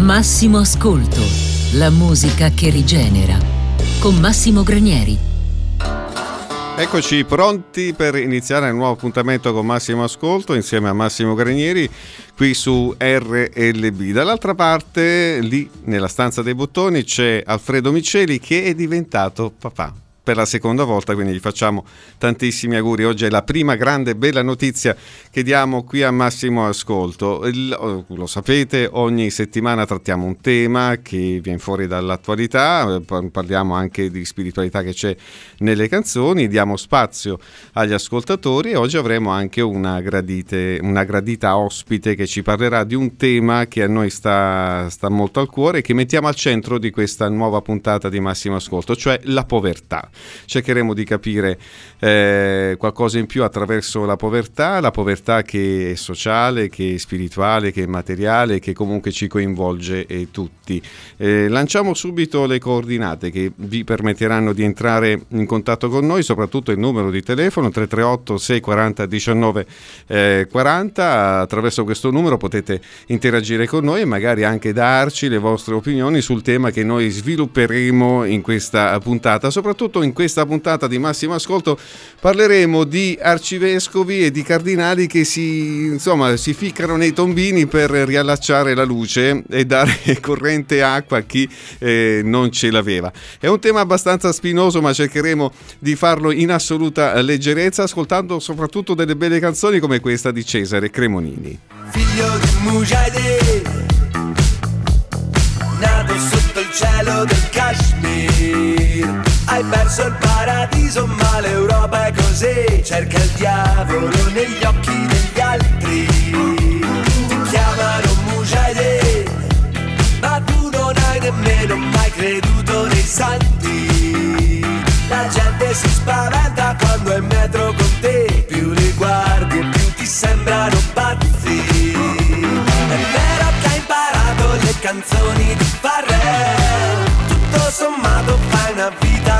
Massimo Ascolto, la musica che rigenera. Con Massimo Granieri. Eccoci pronti per iniziare il nuovo appuntamento con Massimo Ascolto insieme a Massimo Granieri qui su RLB. Dall'altra parte, lì nella stanza dei bottoni, c'è Alfredo Miceli che è diventato papà per la seconda volta, quindi gli facciamo tantissimi auguri. Oggi è la prima grande bella notizia che diamo qui a Massimo Ascolto. Oh, lo sapete, ogni settimana trattiamo un tema che viene fuori dall'attualità, parliamo anche di spiritualità che c'è nelle canzoni, diamo spazio agli ascoltatori e oggi avremo anche una, gradite, una gradita ospite che ci parlerà di un tema che a noi sta, sta molto al cuore e che mettiamo al centro di questa nuova puntata di Massimo Ascolto, cioè la povertà cercheremo di capire eh, qualcosa in più attraverso la povertà, la povertà che è sociale, che è spirituale, che è materiale, che comunque ci coinvolge eh, tutti. Eh, lanciamo subito le coordinate che vi permetteranno di entrare in contatto con noi, soprattutto il numero di telefono 338 640 19 40. Attraverso questo numero potete interagire con noi e magari anche darci le vostre opinioni sul tema che noi svilupperemo in questa puntata, soprattutto in in questa puntata di Massimo Ascolto parleremo di arcivescovi e di cardinali che si, insomma, si ficcano nei tombini per riallacciare la luce e dare corrente acqua a chi eh, non ce l'aveva. È un tema abbastanza spinoso, ma cercheremo di farlo in assoluta leggerezza, ascoltando soprattutto delle belle canzoni come questa di Cesare Cremonini. Figlio di Mujahideen, Kashmir. Hai perso il paradiso ma l'Europa è così. Cerca il diavolo negli occhi degli altri. Ti chiamano Mujahideen Ma tu non hai nemmeno mai creduto nei santi. La gente si spaventa quando è in metro con te. Più li guardi e più ti sembrano pazzi. È vero che hai imparato le canzoni di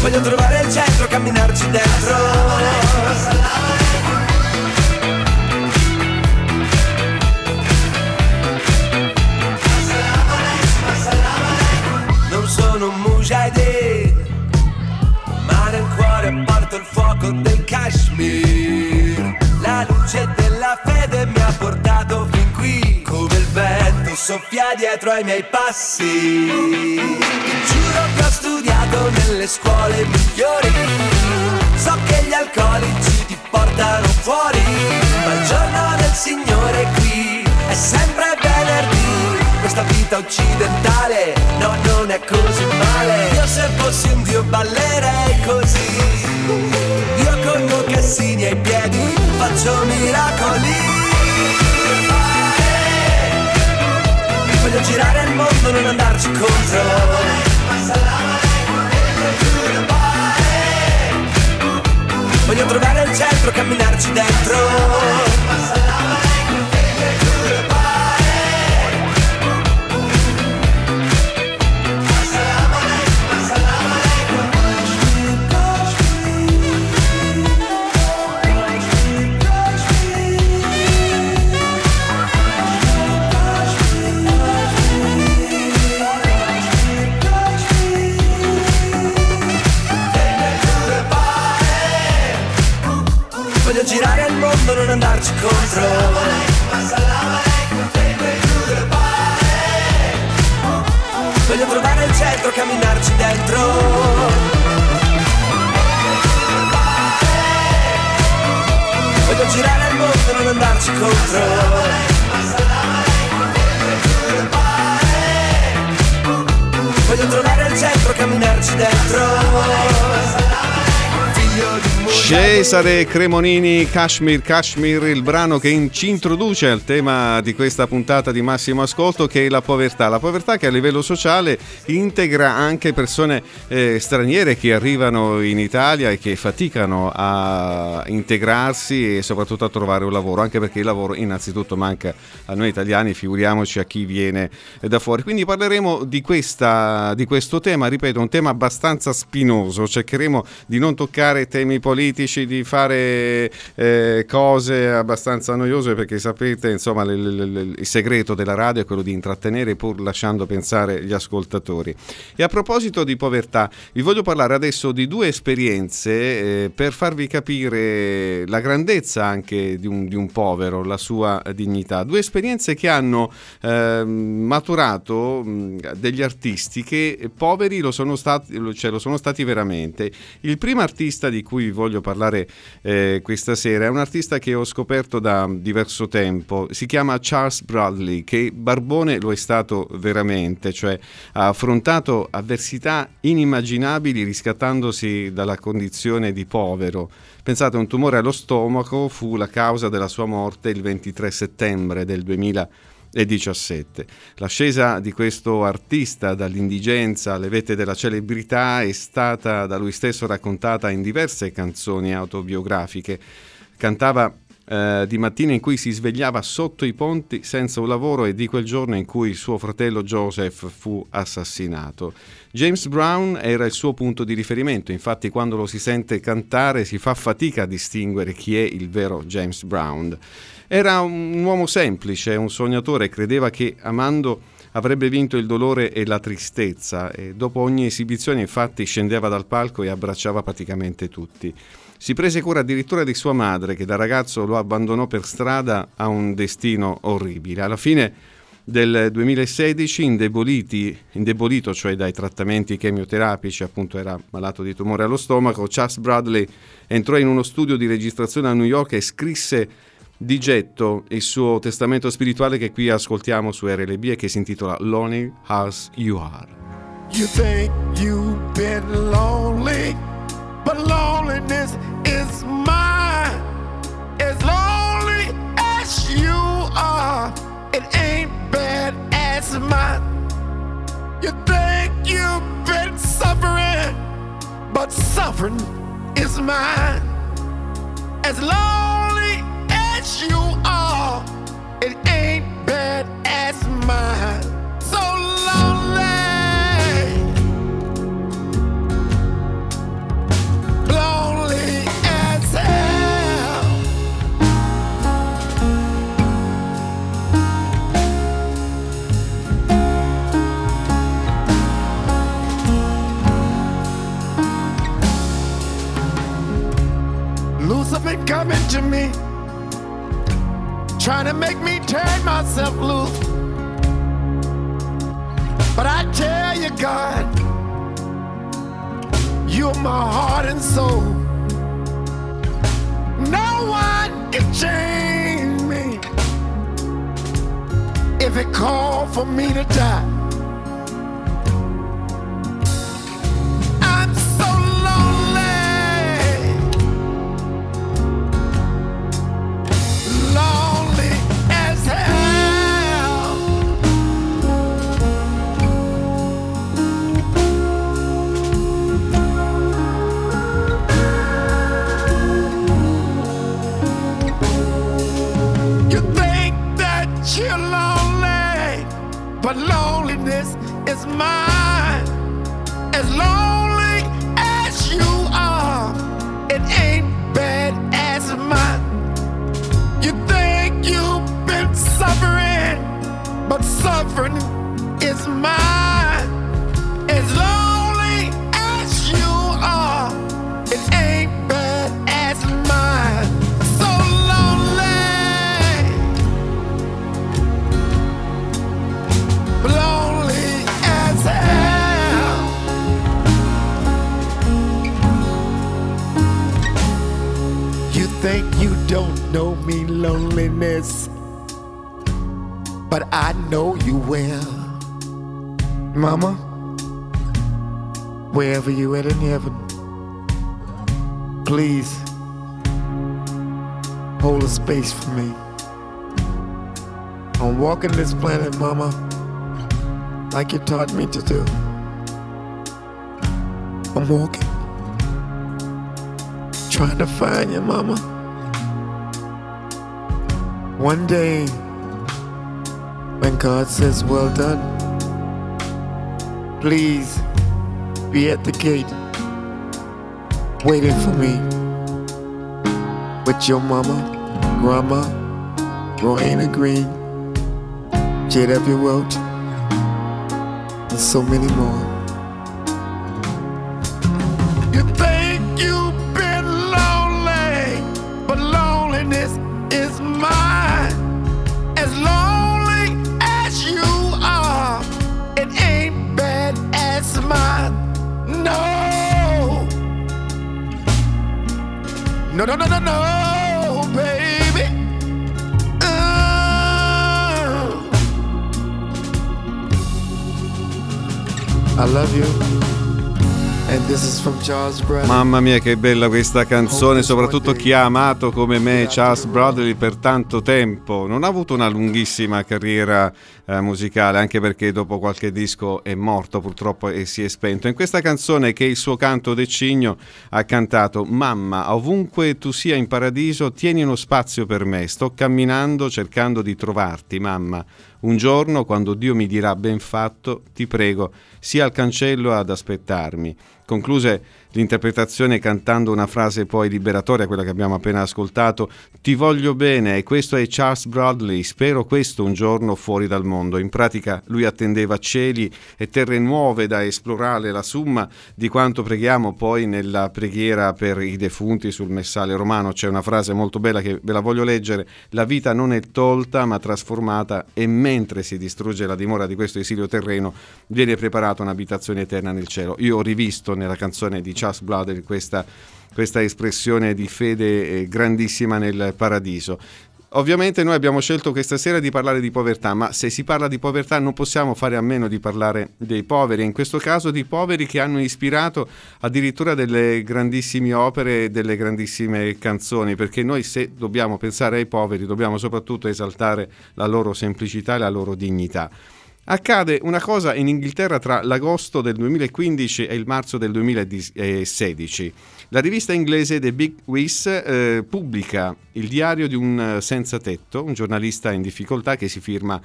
Voglio trovare il centro, camminarci dentro. Non sono un mujahideen Ma nel cuore porto il fuoco del Kashmir La luce della fede soffia dietro ai miei passi. Studiato nelle scuole migliori. So che gli alcolici ti portano fuori Ma il giorno del Signore qui è sempre venerdì. Questa vita occidentale, no, non è così male. Io se fossi un dio ballerei così. Io con mocassini ai piedi faccio miracoli Voglio girare il mondo, non andarci contro. Voglio trovare il centro, camminarci dentro andarci contro. Voglio trovare il centro, camminarci dentro. Voglio girare il mondo, non andarci contro. Voglio trovare il centro, camminarci dentro Cesare Cremonini, Kashmir Kashmir, il brano che ci introduce al tema di questa puntata di massimo ascolto che è la povertà. La povertà che a livello sociale integra anche persone eh, straniere che arrivano in Italia e che faticano a integrarsi e soprattutto a trovare un lavoro, anche perché il lavoro innanzitutto manca a noi italiani, figuriamoci a chi viene da fuori. Quindi parleremo di, questa, di questo tema, ripeto, un tema abbastanza spinoso, cercheremo di non toccare temi politici di fare eh, cose abbastanza noiose perché sapete insomma l- l- il segreto della radio è quello di intrattenere pur lasciando pensare gli ascoltatori. E a proposito di povertà, vi voglio parlare adesso di due esperienze eh, per farvi capire la grandezza anche di un, di un, povero, la sua dignità. Due esperienze che hanno eh, maturato mh, degli artisti che poveri lo sono, stati, cioè, lo sono stati veramente. Il primo artista di cui vi voglio parlare eh, questa sera. È un artista che ho scoperto da diverso tempo, si chiama Charles Bradley, che barbone lo è stato veramente, cioè ha affrontato avversità inimmaginabili riscattandosi dalla condizione di povero. Pensate, un tumore allo stomaco fu la causa della sua morte il 23 settembre del 2000 e 17. L'ascesa di questo artista dall'indigenza alle vette della celebrità è stata da lui stesso raccontata in diverse canzoni autobiografiche. Cantava eh, di mattina in cui si svegliava sotto i ponti senza un lavoro e di quel giorno in cui suo fratello Joseph fu assassinato. James Brown era il suo punto di riferimento, infatti quando lo si sente cantare si fa fatica a distinguere chi è il vero James Brown. Era un uomo semplice, un sognatore, credeva che amando avrebbe vinto il dolore e la tristezza e dopo ogni esibizione infatti scendeva dal palco e abbracciava praticamente tutti. Si prese cura addirittura di sua madre che da ragazzo lo abbandonò per strada a un destino orribile. Alla fine del 2016, indebolito cioè dai trattamenti chemioterapici, appunto era malato di tumore allo stomaco, Charles Bradley entrò in uno studio di registrazione a New York e scrisse di getto il suo testamento spirituale che qui ascoltiamo su RLB e che si intitola Lonely as You Are. You think you've been lonely, but loneliness is mine. As lonely as you are, it ain't bad as mine. You think you've been suffering, but suffering is mine. As lonely you are, it ain't bad as mine. So lonely, lonely as hell. Lucifer coming to me trying to make me turn myself loose. But I tell you, God, you're my heart and soul. No one can change me if it called for me to die. Walking this planet, Mama, like you taught me to do. I'm walking, trying to find you, Mama. One day, when God says, Well done, please be at the gate waiting for me with your mama, grandma, Rowena Green. J.W. Welch, and so many more. Mamma mia che bella questa canzone, soprattutto chi ha amato come me Charles Bradley per tanto tempo. Non ha avuto una lunghissima carriera eh, musicale, anche perché dopo qualche disco è morto purtroppo e si è spento. In questa canzone che il suo canto de cigno ha cantato Mamma, ovunque tu sia in paradiso, tieni uno spazio per me. Sto camminando cercando di trovarti, mamma. Un giorno, quando Dio mi dirà ben fatto, ti prego, sia al cancello ad aspettarmi. Concluse l'interpretazione cantando una frase poi liberatoria, quella che abbiamo appena ascoltato, ti voglio bene e questo è Charles Bradley, spero questo un giorno fuori dal mondo. In pratica lui attendeva cieli e terre nuove da esplorare, la summa di quanto preghiamo poi nella preghiera per i defunti sul messale romano. C'è una frase molto bella che ve la voglio leggere, la vita non è tolta ma trasformata e mentre si distrugge la dimora di questo esilio terreno viene preparata un'abitazione eterna nel cielo. Io ho rivisto nella canzone di Charles Bradley questa, questa espressione di fede eh, grandissima nel paradiso. Ovviamente noi abbiamo scelto questa sera di parlare di povertà, ma se si parla di povertà non possiamo fare a meno di parlare dei poveri, in questo caso di poveri che hanno ispirato addirittura delle grandissime opere e delle grandissime canzoni, perché noi se dobbiamo pensare ai poveri dobbiamo soprattutto esaltare la loro semplicità e la loro dignità. Accade una cosa in Inghilterra tra l'agosto del 2015 e il marzo del 2016. La rivista inglese The Big Wiz eh, pubblica il diario di un eh, senza tetto, un giornalista in difficoltà che si firma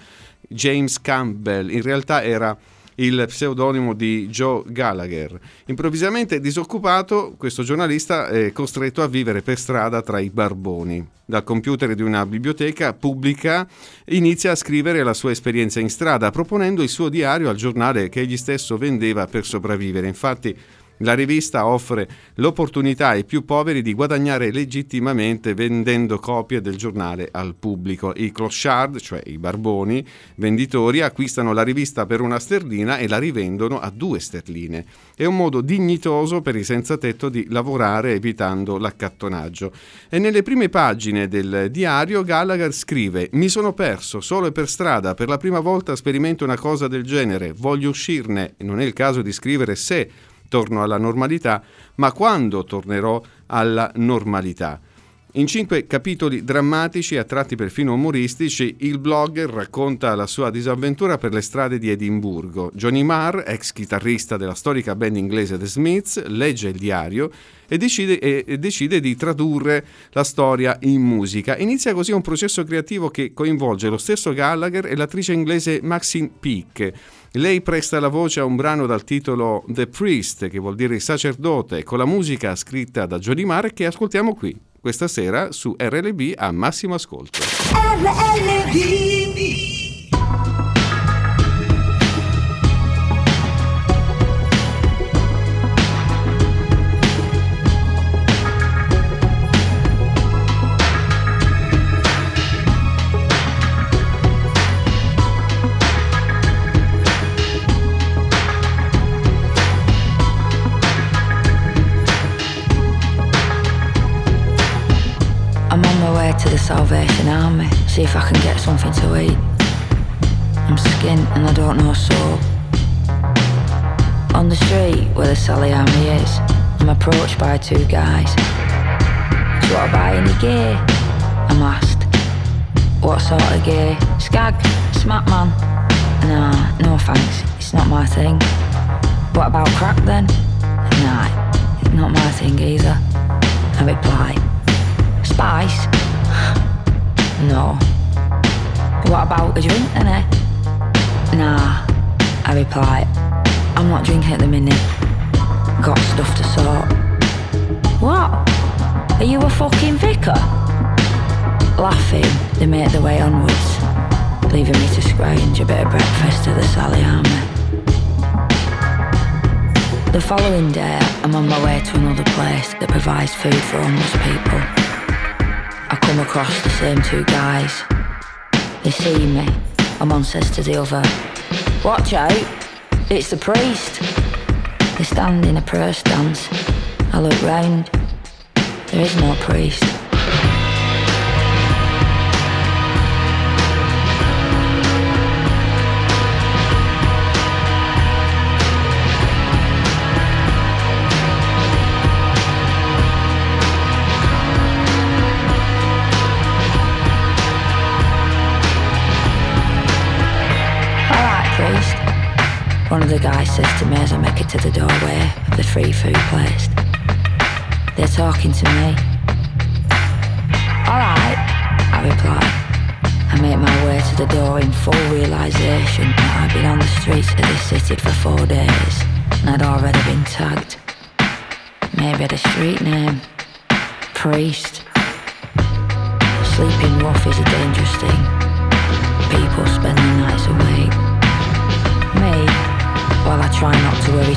James Campbell. In realtà era il pseudonimo di Joe Gallagher. Improvvisamente disoccupato, questo giornalista è costretto a vivere per strada tra i barboni. Dal computer di una biblioteca pubblica inizia a scrivere la sua esperienza in strada, proponendo il suo diario al giornale che egli stesso vendeva per sopravvivere. Infatti la rivista offre l'opportunità ai più poveri di guadagnare legittimamente vendendo copie del giornale al pubblico. I clochard, cioè i barboni, venditori, acquistano la rivista per una sterlina e la rivendono a due sterline. È un modo dignitoso per i senza tetto di lavorare evitando l'accattonaggio. E nelle prime pagine del diario Gallagher scrive Mi sono perso solo e per strada, per la prima volta sperimento una cosa del genere, voglio uscirne, non è il caso di scrivere se torno alla normalità, ma quando tornerò alla normalità. In cinque capitoli drammatici, a tratti perfino umoristici, il blogger racconta la sua disavventura per le strade di Edimburgo. Johnny Marr, ex chitarrista della storica band inglese The Smiths, legge il diario e decide, e decide, di tradurre la storia in musica. Inizia così un processo creativo che coinvolge lo stesso Gallagher e l'attrice inglese Maxine Peake. Lei presta la voce a un brano dal titolo The Priest, che vuol dire sacerdote, con la musica scritta da Johnny Marr che ascoltiamo qui questa sera su RLB a massimo ascolto. RLB. See if I can get something to eat. I'm skint and I don't know soap. On the street where the Sally Army is, I'm approached by two guys. So I buy any gear? I'm asked. What sort of gear? Skag? Smack man? Nah, no thanks. It's not my thing. What about crack then? Nah, it's not my thing either. I reply. Spice? No. What about a drink then, eh? Nah, I reply. I'm not drinking at the minute. Got stuff to sort. What? Are you a fucking vicar? Laughing, they make their way onwards, leaving me to scrounge a bit of breakfast at the Sally. The following day, I'm on my way to another place that provides food for homeless people. Come across the same two guys. They see me, and one says to the other, Watch out, it's the priest. They stand in a prayer stance. I look round. There is no priest. One of the guys says to me as I make it to the doorway of the free food place. They're talking to me. Alright, I reply. I make my way to the door in full realization that I've been on the streets of this city for four days and I'd already been tagged. Maybe a street name. Priest. Sleeping rough is a dangerous thing.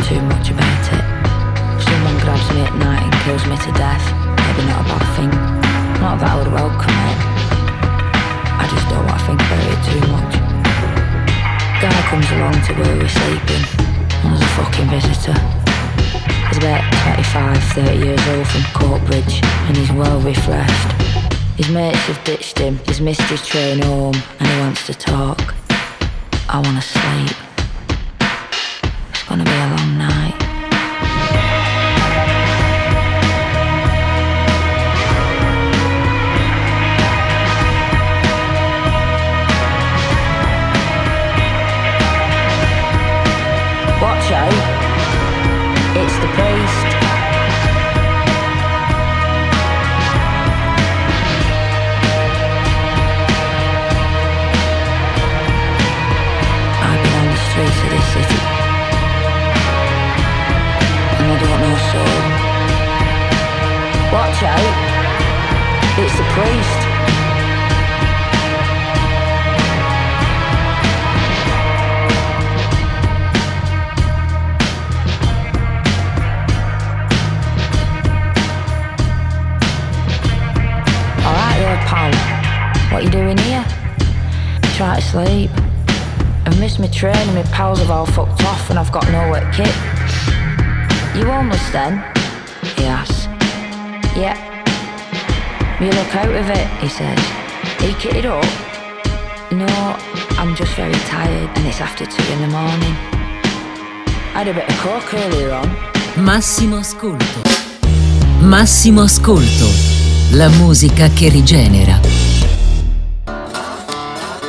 Too much about it. If someone grabs me at night and kills me to death, maybe not a bad thing. Not that I would welcome it. I just don't want to think about it too much. Guy comes along to where we're sleeping, and there's a fucking visitor. He's about 25, 30 years old from Courtbridge, and he's well refreshed. His mates have ditched him, he's missed his train home, and he wants to talk. I want to sleep gonna be a long night. Train and my pals have all fucked off and I've got no wet kit. You almost then? He asks. Yeah. You look out of it, he says. Are you kitted up? No, I'm just very tired and it's after two in the morning. I had a bit of coke earlier on. Massimo Ascolto. Massimo Ascolto. La musica che rigenera.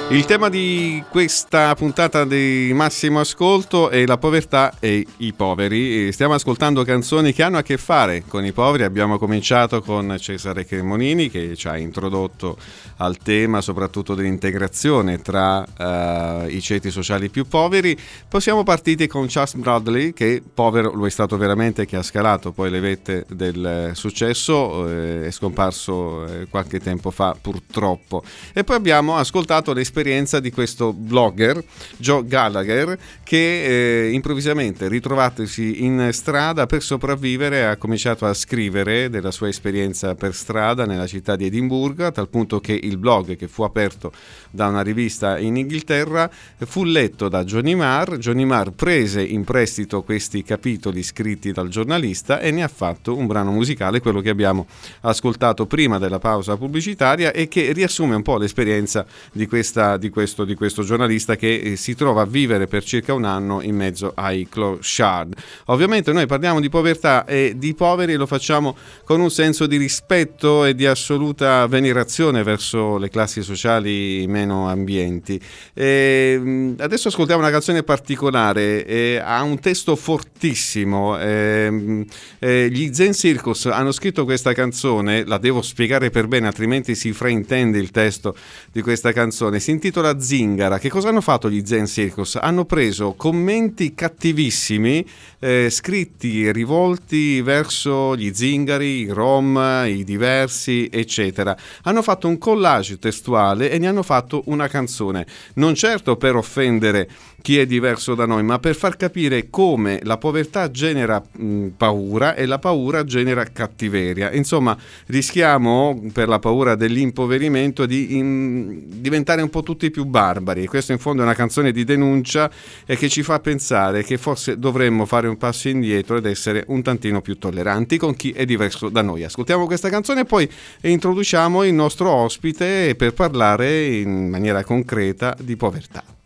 Il tema di questa puntata di massimo ascolto è la povertà e i poveri. Stiamo ascoltando canzoni che hanno a che fare con i poveri. Abbiamo cominciato con Cesare Cremonini che ci ha introdotto al tema soprattutto dell'integrazione tra uh, i ceti sociali più poveri. Poi siamo partiti con Charles Bradley che povero lo è stato veramente, che ha scalato poi le vette del successo, eh, è scomparso eh, qualche tempo fa purtroppo. E poi abbiamo ascoltato l'esperienza l'esperienza di questo blogger, Joe Gallagher, che eh, improvvisamente ritrovatosi in strada per sopravvivere ha cominciato a scrivere della sua esperienza per strada nella città di Edimburgo, a tal punto che il blog che fu aperto da una rivista in Inghilterra fu letto da Johnny Marr. Johnny Marr prese in prestito questi capitoli scritti dal giornalista e ne ha fatto un brano musicale, quello che abbiamo ascoltato prima della pausa pubblicitaria e che riassume un po' l'esperienza di questa di questo, di questo giornalista che eh, si trova a vivere per circa un anno in mezzo ai clochard. Ovviamente noi parliamo di povertà e di poveri lo facciamo con un senso di rispetto e di assoluta venerazione verso le classi sociali meno ambienti. E, adesso ascoltiamo una canzone particolare, eh, ha un testo fortissimo. Eh, eh, gli Zen Circus hanno scritto questa canzone, la devo spiegare per bene, altrimenti si fraintende il testo di questa canzone. Si intitola Zingara. Che cosa hanno fatto gli Zen Circus? Hanno preso commenti cattivissimi, eh, scritti rivolti verso gli zingari, i rom, i diversi, eccetera. Hanno fatto un collage testuale e ne hanno fatto una canzone. Non certo per offendere chi è diverso da noi, ma per far capire come la povertà genera mh, paura e la paura genera cattiveria. Insomma, rischiamo per la paura dell'impoverimento di in, diventare un po' tutti più barbari. Questo in fondo è una canzone di denuncia e che ci fa pensare che forse dovremmo fare un passo indietro ed essere un tantino più tolleranti con chi è diverso da noi. Ascoltiamo questa canzone e poi introduciamo il nostro ospite per parlare in maniera concreta di povertà.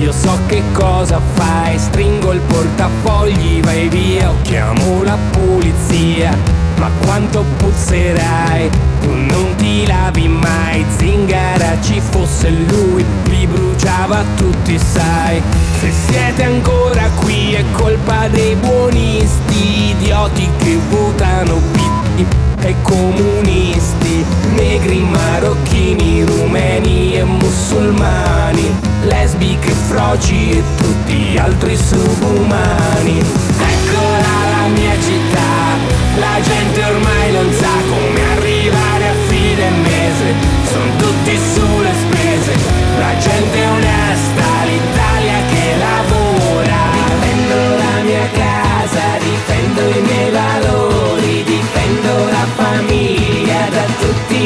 Io so che cosa fai, stringo il portafogli, vai via o chiamo la pulizia. Ma quanto puzzerai, tu non ti lavi mai, zingara ci fosse lui, li bruciava tutti sai. Se siete ancora qui è colpa dei buonisti, idioti che votano pitti e comunisti, negri, marocchini, rumeni e musulmani, lesbiche, froci e tutti gli altri subumani. Eccola la mia città, la gente ormai non sa come arrivare a fine mese, sono tutti sulle spese, la gente è onesta,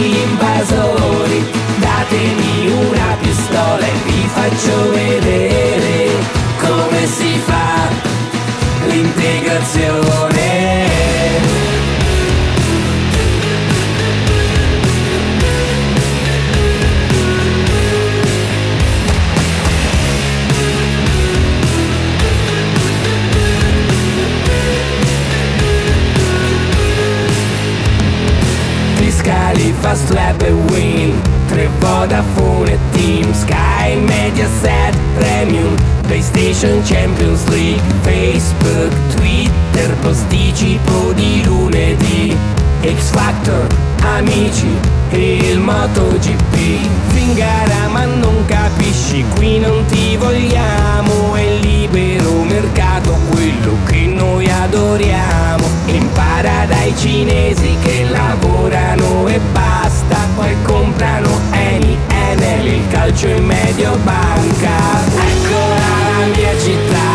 invasori, datemi una pistola e vi faccio vedere come si fa l'integrazione. Fast Lab e Win Tre Vodafone Team Sky, Mediaset, Premium PlayStation Champions League Facebook, Twitter Posticipo di lunedì. X Factor, Amici il MotoGP. Zingara ma non capisci, qui non ti vogliamo È libero mercato quello che noi adoriamo. Impara dai cinesi che lavorano e basta Poi comprano Eni, Enel, il calcio in medio banca. Eccola la mia città,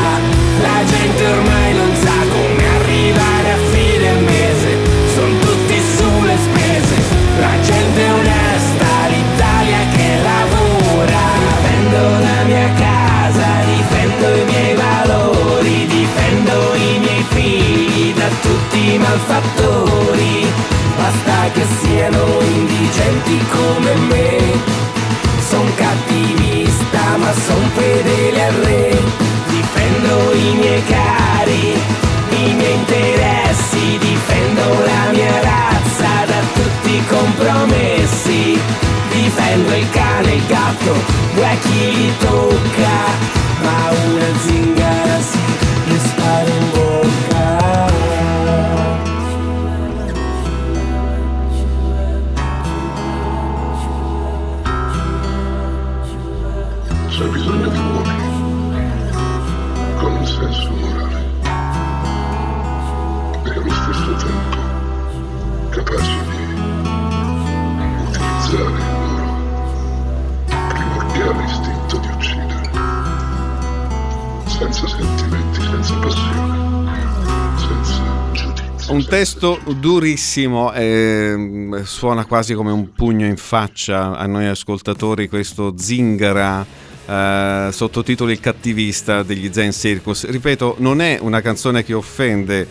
durissimo, eh, suona quasi come un pugno in faccia a noi ascoltatori questo zingara. Eh, sottotitolo Il cattivista degli Zen Circus. Ripeto, non è una canzone che offende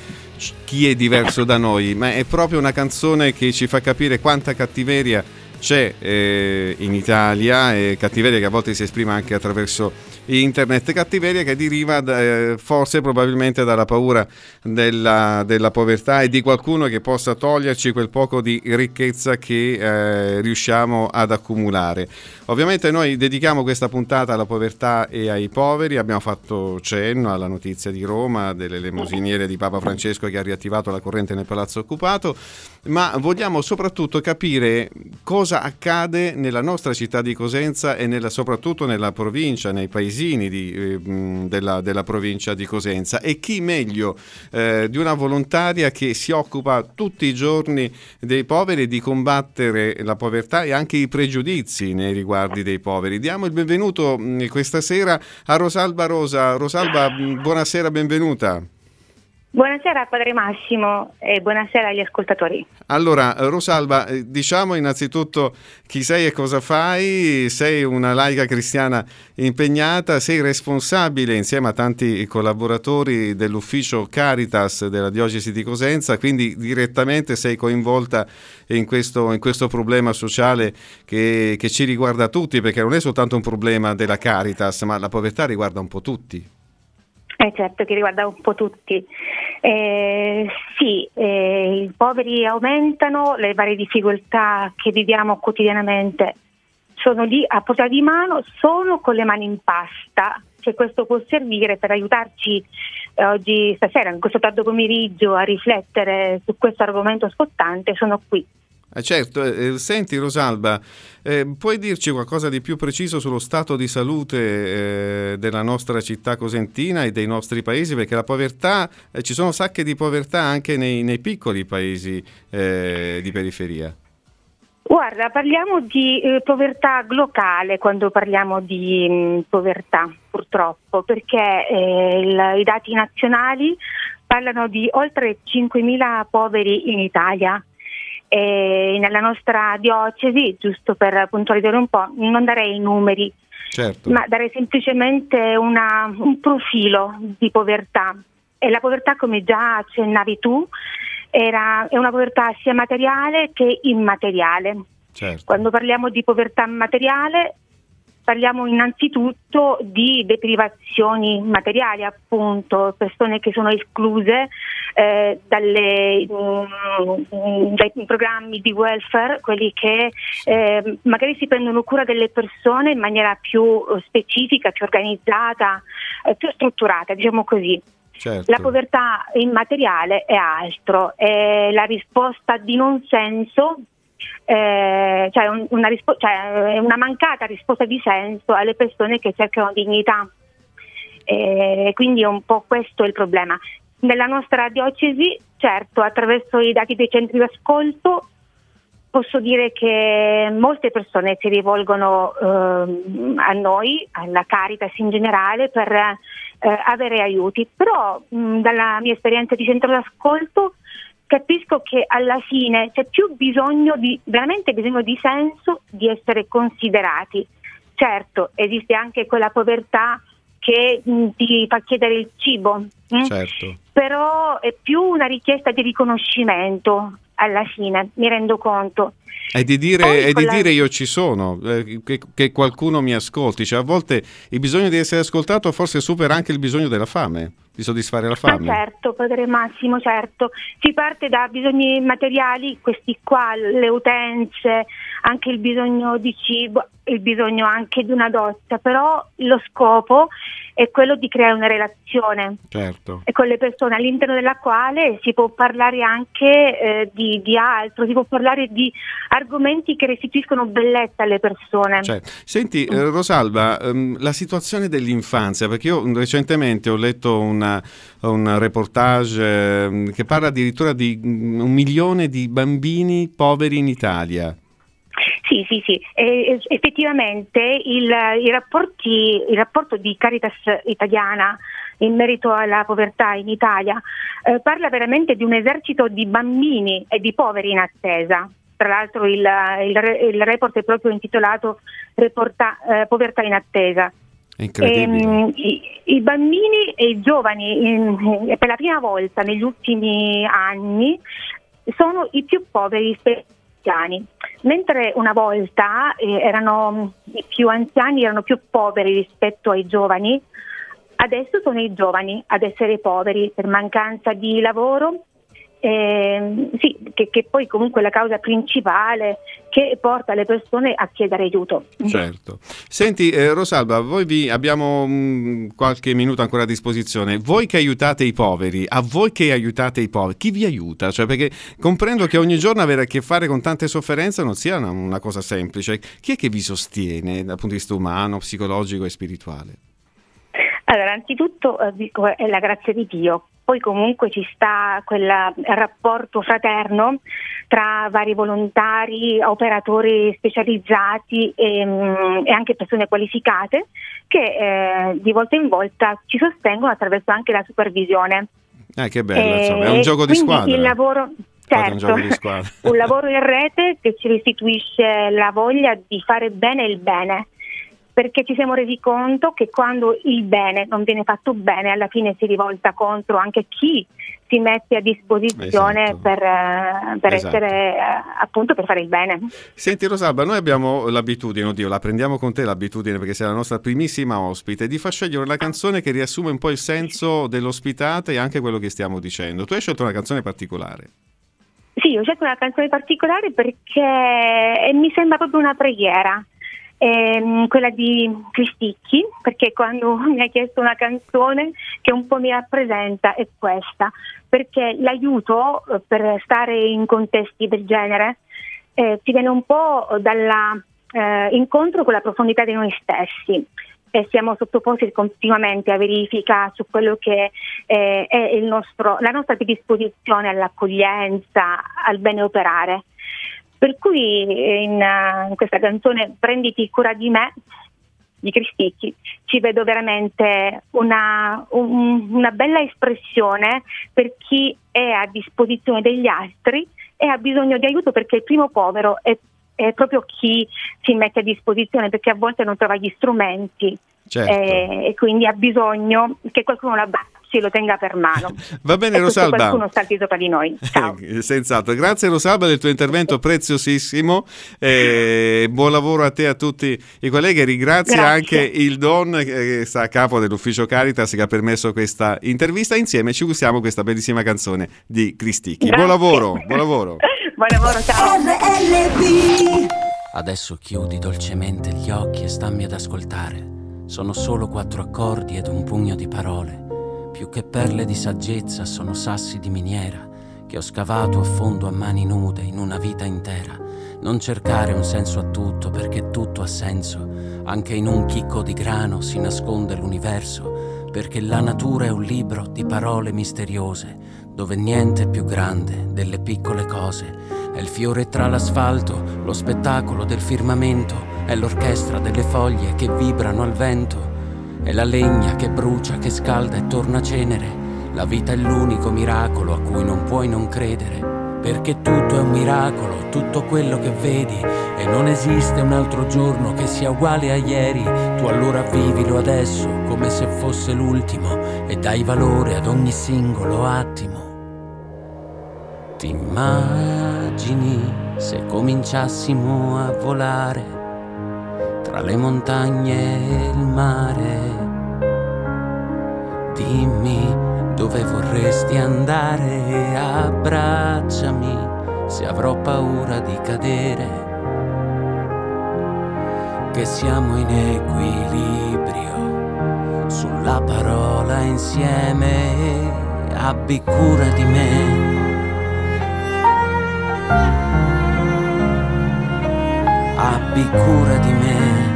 chi è diverso da noi, ma è proprio una canzone che ci fa capire quanta cattiveria c'è eh, in Italia e cattiveria che a volte si esprime anche attraverso internet, cattiveria che deriva da, eh, forse probabilmente dalla paura della, della, povertà e di qualcuno che possa toglierci quel poco di ricchezza che eh, riusciamo ad accumulare. Ovviamente noi dedichiamo questa puntata alla povertà e ai poveri, abbiamo fatto cenno alla notizia di Roma delle lemosiniere di Papa Francesco che ha riattivato la corrente nel palazzo occupato, ma vogliamo soprattutto capire cosa accade nella nostra città di Cosenza e nella, soprattutto nella provincia, nei paesini di, eh, della, della, provincia di Cosenza e chi meglio eh, di una volontaria che si occupa tutti i giorni dei poveri di combattere la povertà e anche i pregiudizi nei riguardi dei poveri. Diamo il benvenuto mh, questa sera a Rosalba Rosa. Rosalba, mh, buonasera, benvenuta. Buonasera Padre Massimo e buonasera agli ascoltatori. Allora, Rosalba, eh, diciamo innanzitutto chi sei e cosa fai. Sei una laica cristiana impegnata, sei responsabile insieme a tanti collaboratori dell'ufficio Caritas della Diocesi di Cosenza, quindi direttamente sei coinvolta in questo, in questo problema sociale che, che ci riguarda tutti, perché non è soltanto un problema della Caritas, ma la povertà riguarda un po' tutti. Eh certo, che riguarda un po' tutti. Eh, sì, eh, i poveri aumentano, le varie difficoltà che viviamo quotidianamente sono lì a portata di mano, sono con le mani in pasta, cioè questo può servire per aiutarci eh, oggi, stasera, in questo tardo pomeriggio, a riflettere su questo argomento scottante, sono qui. Eh certo, eh, eh, senti Rosalba, eh, puoi dirci qualcosa di più preciso sullo stato di salute eh, della nostra città cosentina e dei nostri paesi? Perché la povertà, eh, ci sono sacche di povertà anche nei, nei piccoli paesi eh, di periferia. Guarda, parliamo di povertà locale quando parliamo di mh, mm, povertà, purtroppo, perché il, i dati nazionali parlano di oltre 5.000 poveri in Italia e nella nostra diocesi, giusto per puntualizzare un po', non darei i numeri, certo. ma darei semplicemente una, un profilo di povertà. E la povertà, come già accennavi tu, era, è una povertà sia materiale che immateriale. Certo. Quando parliamo di povertà materiale parliamo innanzitutto di deprivazioni materiali, appunto, persone che sono escluse eh, dalle, mh, dai programmi di welfare, quelli che eh, magari si prendono cura delle persone in maniera più eh, specifica, più organizzata, eh, più strutturata, diciamo così. Certo. La povertà immateriale è altro, è la risposta di non senso eh, cioè una, rispo- cioè una, mancata risposta di senso alle persone che cercano dignità. Eh, quindi è un po' questo il problema. Nella nostra diocesi, certo, attraverso i dati dei centri di ascolto, posso dire che molte persone si rivolgono eh, a noi, alla Caritas in generale, per eh, avere aiuti, però mh, dalla mia esperienza di centro d'ascolto capisco che alla fine c'è più bisogno di, veramente bisogno di senso di essere considerati. Certo, esiste anche quella povertà che mh, mm, ti fa chiedere il cibo, mh? Certo. però è più una richiesta di riconoscimento alla fine, mi rendo conto. E di dire, e di la... dire io ci sono, eh, che, che, qualcuno mi ascolti, cioè a volte il bisogno di essere ascoltato forse supera anche il bisogno della fame di soddisfare la fame. Ah, certo, padre Massimo, certo. Si parte da bisogni materiali, questi qua, le utenze, anche il bisogno di cibo, il bisogno anche di una doccia, però lo scopo è quello di creare una relazione certo. con le persone all'interno della quale si può parlare anche eh, di, di, altro, si può parlare di argomenti che restituiscono bellezza alle persone. Cioè, senti eh, Rosalba, ehm, la situazione dell'infanzia, perché io recentemente ho letto una, un reportage ehm, che parla addirittura di mm, un milione di bambini poveri in Italia. Sì, sì, sì, e, effettivamente il, i rapporti, il rapporto di Caritas italiana in merito alla povertà in Italia eh, parla veramente di un esercito di bambini e di poveri in attesa. Tra l'altro il, il, il report è proprio intitolato Reporta, eh, Povertà in attesa. Ehm, i, I bambini e i giovani in- per la prima volta negli ultimi anni sono i più poveri anziani, mentre una volta eh, erano, i più anziani erano più poveri rispetto ai giovani, adesso sono i giovani ad essere poveri per mancanza di lavoro. Ehm, sì, che, che poi comunque è la causa principale che porta le persone a chiedere aiuto. Certo. Senti, eh, Rosalba, voi vi abbiamo mh, qualche minuto ancora a disposizione. Voi che aiutate i poveri, a voi che aiutate i poveri, chi vi aiuta? Cioè, perché comprendo che ogni giorno avere a che fare con tante sofferenze non sia una, una cosa semplice. Chi è che vi sostiene dal punto di vista umano, psicologico e spirituale? Allora, anzitutto eh, è la grazia di Dio, poi comunque ci sta quel rapporto fraterno tra vari volontari, operatori specializzati e, mm, e anche persone qualificate che eh, di volta in volta ci sostengono attraverso anche la supervisione. Eh, che bello, Eh, insomma, è un gioco di squadra. Il lavoro, un certo, gioco di squadra. un lavoro in rete che ci restituisce la voglia di fare bene il bene, perché ci siamo resi conto che quando il bene non viene fatto bene, alla fine si rivolta contro anche chi si mette a disposizione Esatto. per, eh, per Esatto. essere eh, appunto per fare il bene. Senti Rosalba, noi abbiamo l'abitudine, oddio, la prendiamo con te l'abitudine perché sei la nostra primissima ospite, di far scegliere una canzone che riassume un po' il senso dell'ospitata e anche quello che stiamo dicendo. Tu hai scelto una canzone particolare. Sì, ho scelto una canzone particolare perché eh, mi sembra proprio una preghiera. Ehm, quella di Cristicchi, perché quando mi ha chiesto una canzone che un po' mi rappresenta è questa, perché l'aiuto eh, per stare in contesti del genere eh, ci viene un po' dall'incontro con la profondità di noi stessi e siamo sottoposti continuamente a verifica su quello che eh, è nostro- la nostra predisposizione all'accoglienza, al bene operare. Per cui eh, in, eh, in questa canzone Prenditi cura di me di Cristicchi ci vedo veramente una, un- una bella espressione per chi è a disposizione degli altri e ha bisogno di aiuto perché il primo povero è, è proprio chi si mette a disposizione perché a volte non trova gli strumenti Certo. eh, e quindi ha bisogno che qualcuno lo abbracci e lo tenga per mano. Va bene e Rosalba. qualcuno salti sopra di noi. Ciao. Eh, Senz'altro, grazie Rosalba del tuo intervento preziosissimo, Eh, buon lavoro a te e a tutti i colleghi, ringrazio Grazie. anche il Don eh, che sta a capo dell'ufficio Caritas che ha permesso questa intervista, insieme ci gustiamo questa bellissima canzone di Cristicchi. Buon Grazie. lavoro, buon lavoro. Buon lavoro, ciao. Adesso chiudi dolcemente gli occhi e stammi ad ascoltare. Sono solo quattro accordi ed un pugno di parole. Più che perle di saggezza sono sassi di miniera che ho scavato a fondo a mani nude in una vita intera. Non cercare un senso a tutto perché tutto ha senso. Anche in un chicco di grano si nasconde l'universo. Perché la natura è un libro di parole misteriose dove niente è più grande delle piccole cose. È il fiore tra l'asfalto, lo spettacolo del firmamento, è l'orchestra delle foglie che vibrano al vento, è la legna che brucia, che scalda e torna cenere. La vita è l'unico miracolo a cui non puoi non credere, perché tutto è un miracolo, tutto quello che vedi, e non esiste un altro giorno che sia uguale a ieri. Tu allora vivilo adesso come se fosse l'ultimo e dai valore ad ogni singolo attimo. Ti immagini se cominciassimo a volare tra le montagne e il mare? Dimmi dove vorresti andare, abbracciami se avrò paura di cadere. Che siamo in equilibrio sulla parola insieme, abbi cura di me. Abbi cura di me.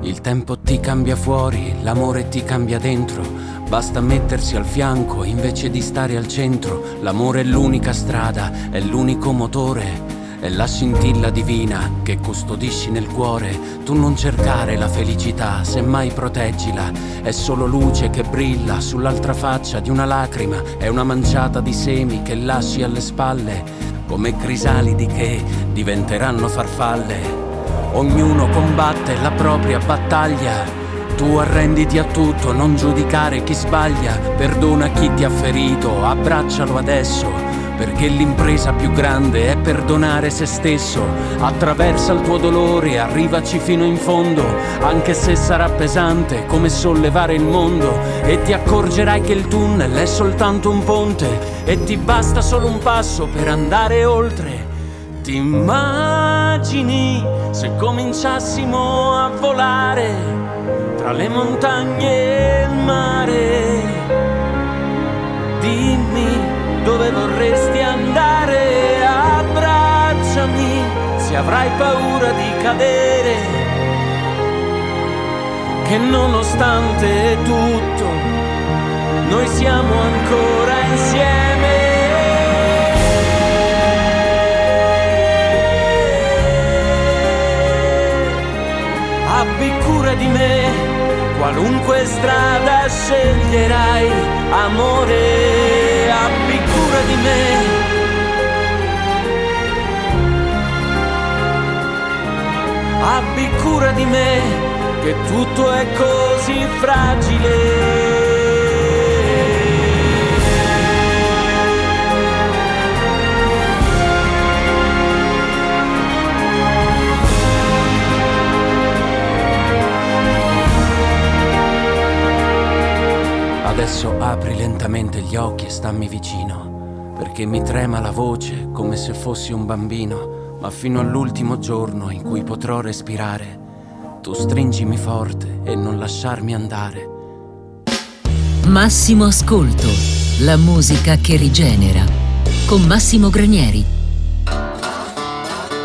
Il tempo ti cambia fuori, l'amore ti cambia dentro, Basta mettersi al fianco invece di stare al centro. L'amore è l'unica strada, è l'unico motore. È la scintilla divina che custodisci nel cuore. Tu non cercare la felicità, semmai proteggila. È solo luce che brilla sull'altra faccia di una lacrima. È una manciata di semi che lasci alle spalle, come crisalidi che diventeranno farfalle. Ognuno combatte la propria battaglia. Tu arrenditi a tutto, non giudicare chi sbaglia, perdona chi ti ha ferito, abbraccialo adesso, perché l'impresa più grande è perdonare se stesso. Attraversa il tuo dolore, arrivaci fino in fondo, anche se sarà pesante come sollevare il mondo, e ti accorgerai che il tunnel è soltanto un ponte, e ti basta solo un passo per andare oltre. Ti immagini se cominciassimo a volare? tra le montagne e il mare. Dimmi dove vorresti andare, abbracciami se avrai paura di cadere. Che nonostante tutto, noi siamo ancora insieme. Abbi cura di me Qualunque strada sceglierai, amore, cura di me. Abbi cura di me, che tutto è così fragile. Adesso apri lentamente gli occhi e stammi vicino, perché mi trema la voce come se fossi un bambino, ma fino all'ultimo giorno in cui potrò respirare, tu stringimi forte e non lasciarmi andare. Massimo Ascolto, la musica che rigenera, con Massimo Granieri.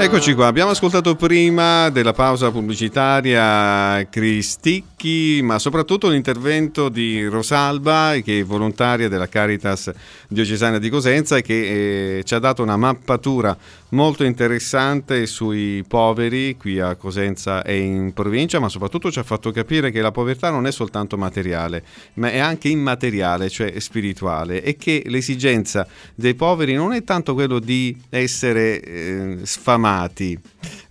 Eccoci qua, abbiamo ascoltato prima della pausa pubblicitaria Cristicchi, ma soprattutto l'intervento di Rosalba, che è volontaria della Caritas diocesana di Cosenza che eh, ci ha dato una mappatura molto interessante sui poveri qui a Cosenza e in provincia, ma soprattutto ci ha fatto capire che la povertà non è soltanto materiale, ma è anche immateriale, cioè spirituale, e che l'esigenza dei poveri non è tanto quello di essere eh, sfamati, amati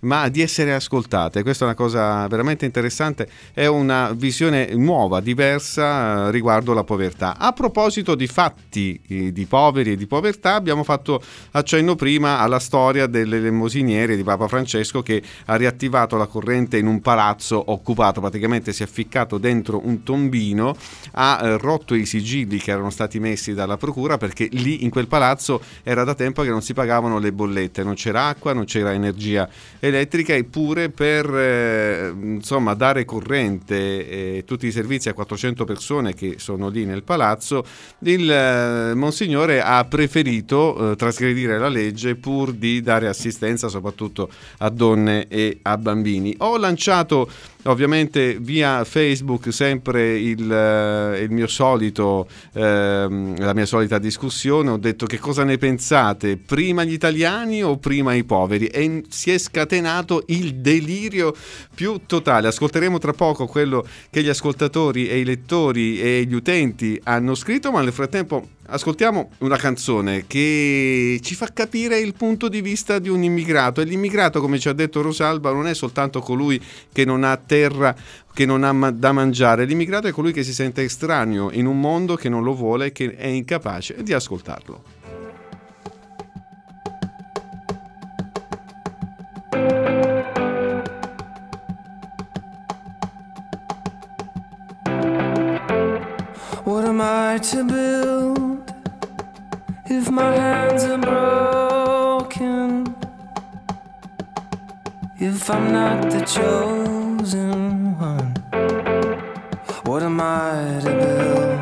ma di essere ascoltate. Questa è una cosa veramente interessante, è una visione nuova, diversa eh, riguardo la povertà. A proposito di fatti eh, di poveri e di povertà, abbiamo fatto accenno prima alla storia delle lemosiniere di Papa Francesco che ha riattivato la corrente in un palazzo occupato, praticamente si è ficcato dentro un tombino, ha eh, rotto i sigilli che erano stati messi dalla procura perché lì in quel palazzo era da tempo che non si pagavano le bollette, non c'era acqua, non c'era energia elettrica eppure per eh, insomma, dare corrente eh, tutti i servizi a 400 persone che sono lì nel palazzo, il eh, Monsignore ha preferito eh, trasgredire la legge pur di dare assistenza soprattutto a donne e a bambini. Ho lanciato ovviamente via Facebook sempre il, eh, il mio solito, ehm, la mia solita discussione, ho detto che cosa ne pensate, prima gli italiani o prima i poveri? E si è scatenato il delirio più totale. Ascolteremo tra poco quello che gli ascoltatori e i lettori e gli utenti hanno scritto, ma nel frattempo ascoltiamo una canzone che ci fa capire il punto di vista di un immigrato e l'immigrato, come ci ha detto Rosalba, non è soltanto colui che non ha terra, che non ha da mangiare, l'immigrato è colui che si sente estraneo in un mondo che non lo vuole, che è incapace di ascoltarlo. What am I to build? if my hands are broken, if I'm not the chosen one, what am I to build?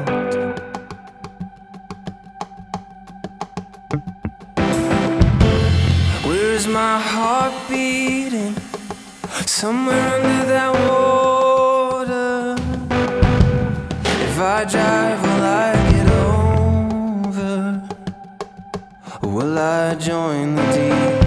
Where's my heart beating? Somewhere under that water. If I drive? Will I get over? Will I join the deep?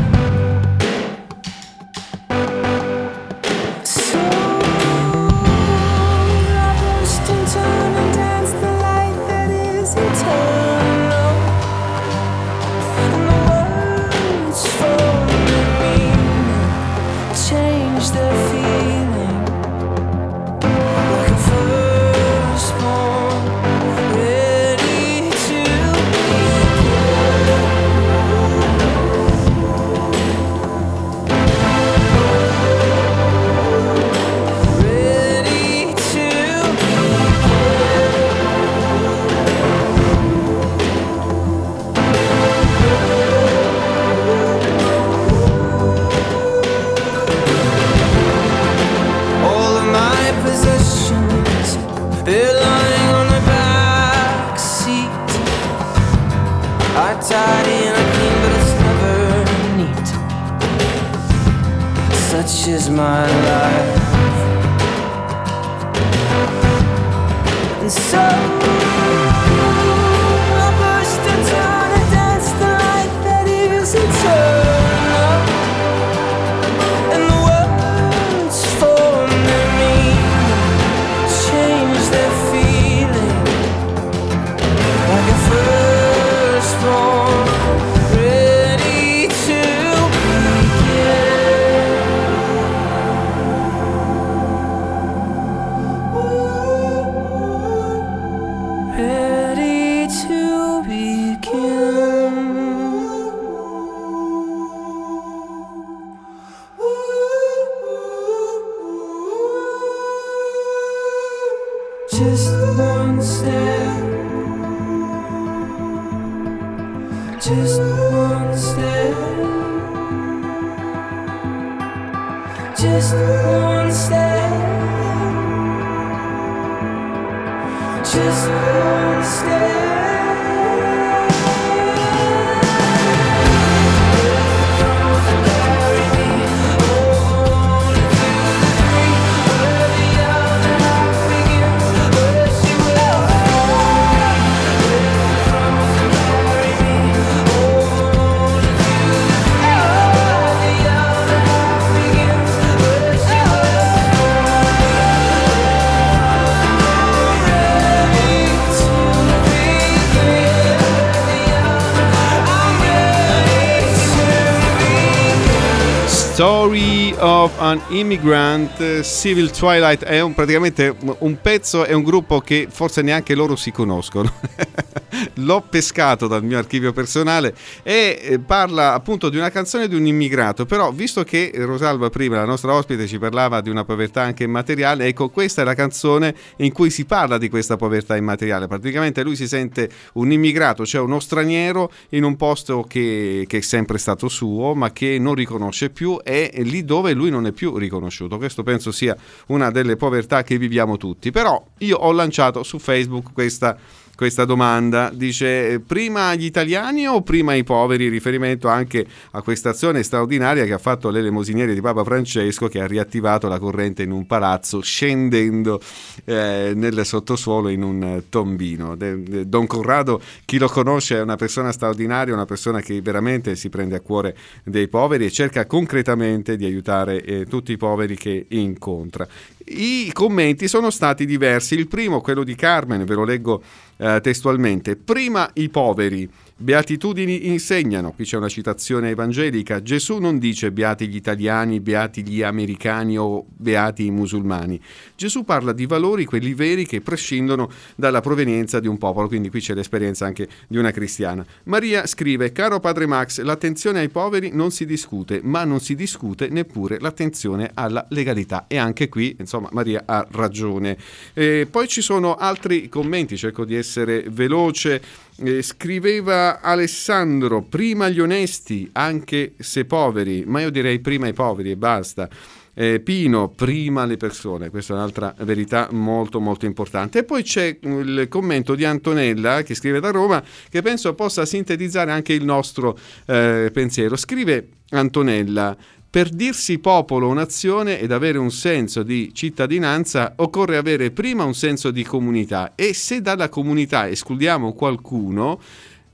Story of an Immigrant eh, Civil Twilight è un, praticamente un pezzo, è un gruppo che forse neanche loro si conoscono. L'ho pescato dal mio archivio personale e eh, parla appunto di una canzone di un immigrato, però visto che Rosalba prima, la nostra ospite, ci parlava di una povertà anche immateriale, ecco questa è la canzone in cui si parla di questa povertà immateriale. Praticamente lui si sente un immigrato, cioè uno straniero in un posto che, che è sempre stato suo ma che non riconosce più e lì dove lui non è più riconosciuto. Questo penso sia una delle povertà che viviamo tutti. Però io ho lanciato su Facebook questa questa domanda. Dice eh, prima gli italiani o prima i poveri? Riferimento anche a questa azione straordinaria che ha fatto l'elemosiniere di Papa Francesco che ha riattivato la corrente in un palazzo scendendo eh, nel sottosuolo in un eh, tombino. Don Corrado, chi lo conosce, è una persona straordinaria, una persona che veramente si prende a cuore dei poveri e cerca concretamente di aiutare eh, tutti i poveri che incontra. I commenti sono stati diversi. Il primo, quello di Carmen, ve lo leggo eh, testualmente. Prima i poveri, beatitudini insegnano. Qui c'è una citazione evangelica. Gesù non dice beati gli italiani, beati gli americani o beati i musulmani. Gesù parla di valori, quelli veri, che prescindono dalla provenienza di un popolo. Quindi qui c'è l'esperienza anche di una cristiana. Maria scrive: Caro padre Max, l'attenzione ai poveri non si discute, ma non si discute neppure l'attenzione alla legalità. E anche qui, insomma, Maria ha ragione. Eh, poi ci sono altri commenti, cerco di essere veloce. Eh, scriveva Alessandro, prima gli onesti, anche se poveri, ma io direi prima i poveri e basta. Eh, Pino, prima le persone, questa è un'altra verità molto molto importante. E poi c'è il commento di Antonella che scrive da Roma che penso possa sintetizzare anche il nostro eh, pensiero. Scrive Antonella, Per dirsi popolo o nazione ed avere un senso di cittadinanza occorre avere prima un senso di comunità e se dalla comunità escludiamo qualcuno,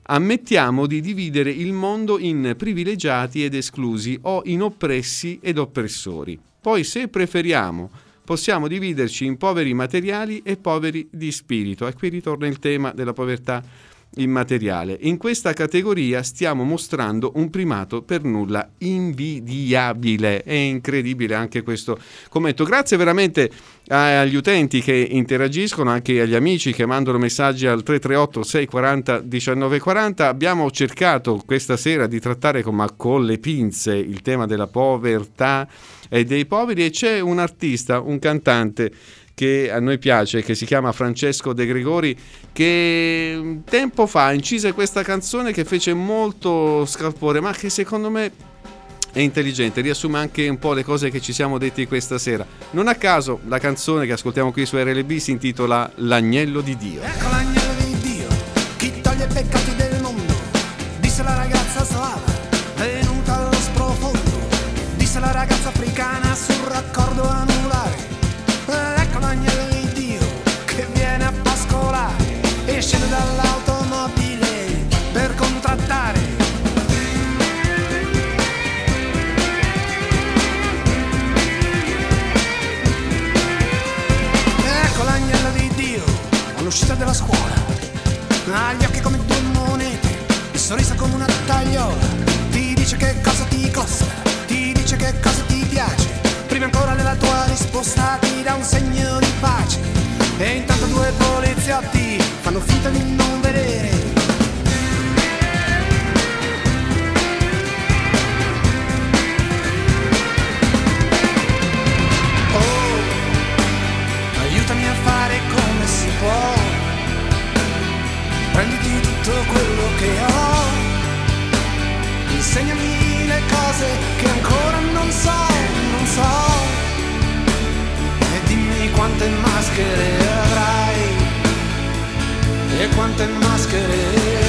ammettiamo di dividere il mondo in privilegiati ed esclusi o in oppressi ed oppressori. Poi se preferiamo possiamo dividerci in poveri materiali e poveri di spirito. E qui ritorna il tema della povertà immateriale. In questa categoria stiamo mostrando un primato per nulla invidiabile. È incredibile anche questo commento. Grazie veramente agli utenti che interagiscono, anche agli amici che mandano messaggi al 338 640 1940. Abbiamo cercato questa sera di trattare con, con le pinze il tema della povertà e dei poveri e c'è un artista, un cantante che a noi piace, che si chiama Francesco De Gregori, che tempo fa incise questa canzone che fece molto scalpore, ma che secondo me è intelligente, riassume anche un po' le cose che ci siamo detti questa sera. Non a caso la canzone che ascoltiamo qui su RLB si intitola L'agnello di Dio. Ecco l'agnello di Dio, chi toglie i peccati ha gli occhi come due monete, il sorriso come una tagliola, ti dice che cosa ti costa, ti dice che cosa ti piace, prima ancora della tua risposta ti dà un segno di pace, e intanto due poliziotti fanno finta di non vedere. Oh, aiutami a fare come si può. Prenditi tutto quello che ho. Insegnami le cose che ancora non so, non so. E dimmi quante maschere avrai. E quante maschere avrò.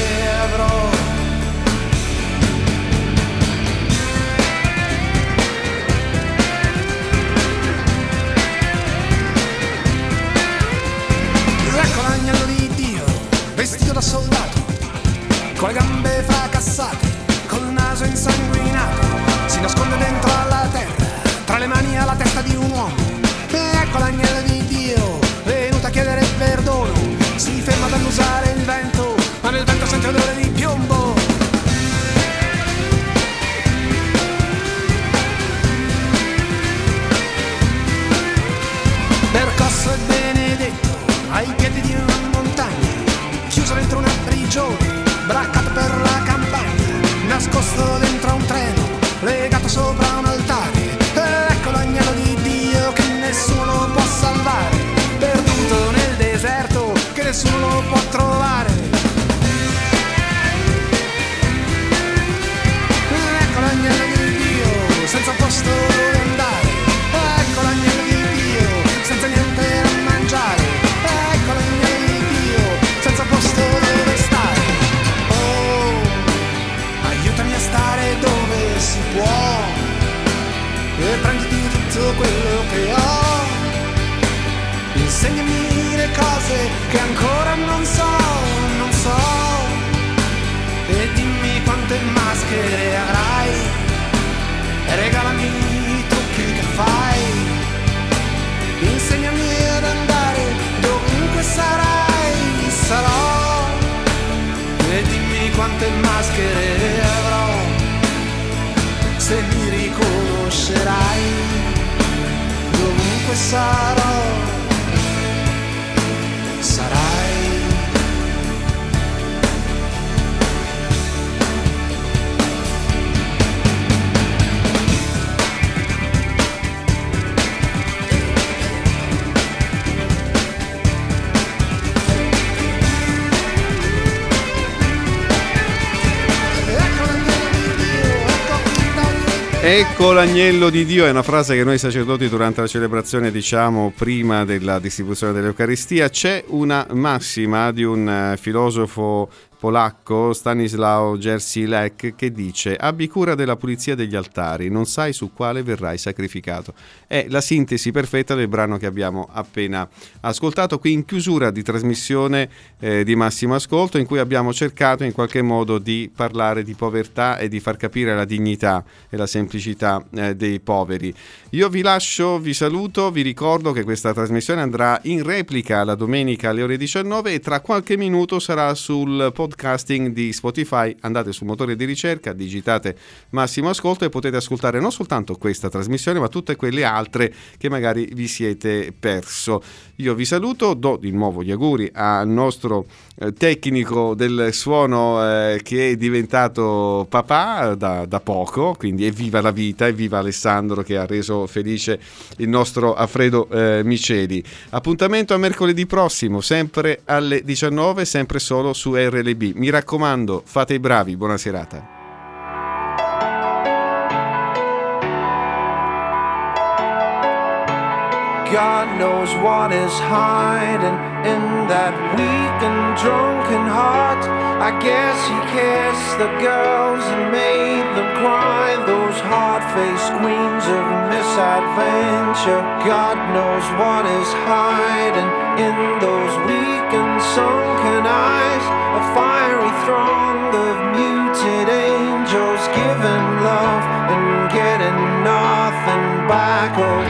Ecco l'agnello di Dio è una frase che noi sacerdoti durante la celebrazione diciamo prima della distribuzione dell'Eucaristia. C'è una massima di un eh, filosofo polacco Stanislao Jersilek che dice abbi cura della pulizia degli altari, non sai su quale verrai sacrificato. È la sintesi perfetta del brano che abbiamo appena ascoltato qui in chiusura di trasmissione eh, di Massimo Ascolto in cui abbiamo cercato in qualche modo di parlare di povertà e di far capire la dignità e la semplicità eh, dei poveri. Io vi lascio, vi saluto, vi ricordo che questa trasmissione andrà in replica la domenica alle ore 19 e tra qualche minuto sarà sul podcasting di Spotify. Andate sul motore di ricerca, digitate Massimo Ascolto e potete ascoltare non soltanto questa trasmissione, ma tutte quelle altre che magari vi siete perso. Io vi saluto, do di nuovo gli auguri al nostro eh, tecnico del suono eh, che è diventato papà da, da poco, quindi evviva la vita, evviva Alessandro che ha reso felice il nostro Alfredo eh, Miceli. Appuntamento a mercoledì prossimo, sempre alle 19, sempre solo su RLB. Mi raccomando, fate i bravi, buona serata. God knows what is hiding in that weak and drunken heart. I guess he kissed the girls and made them cry. Those hard faced queens of misadventure. God knows what is hiding in those weak and sunken eyes. A fiery throng of muted angels giving love and getting nothing back. Oh,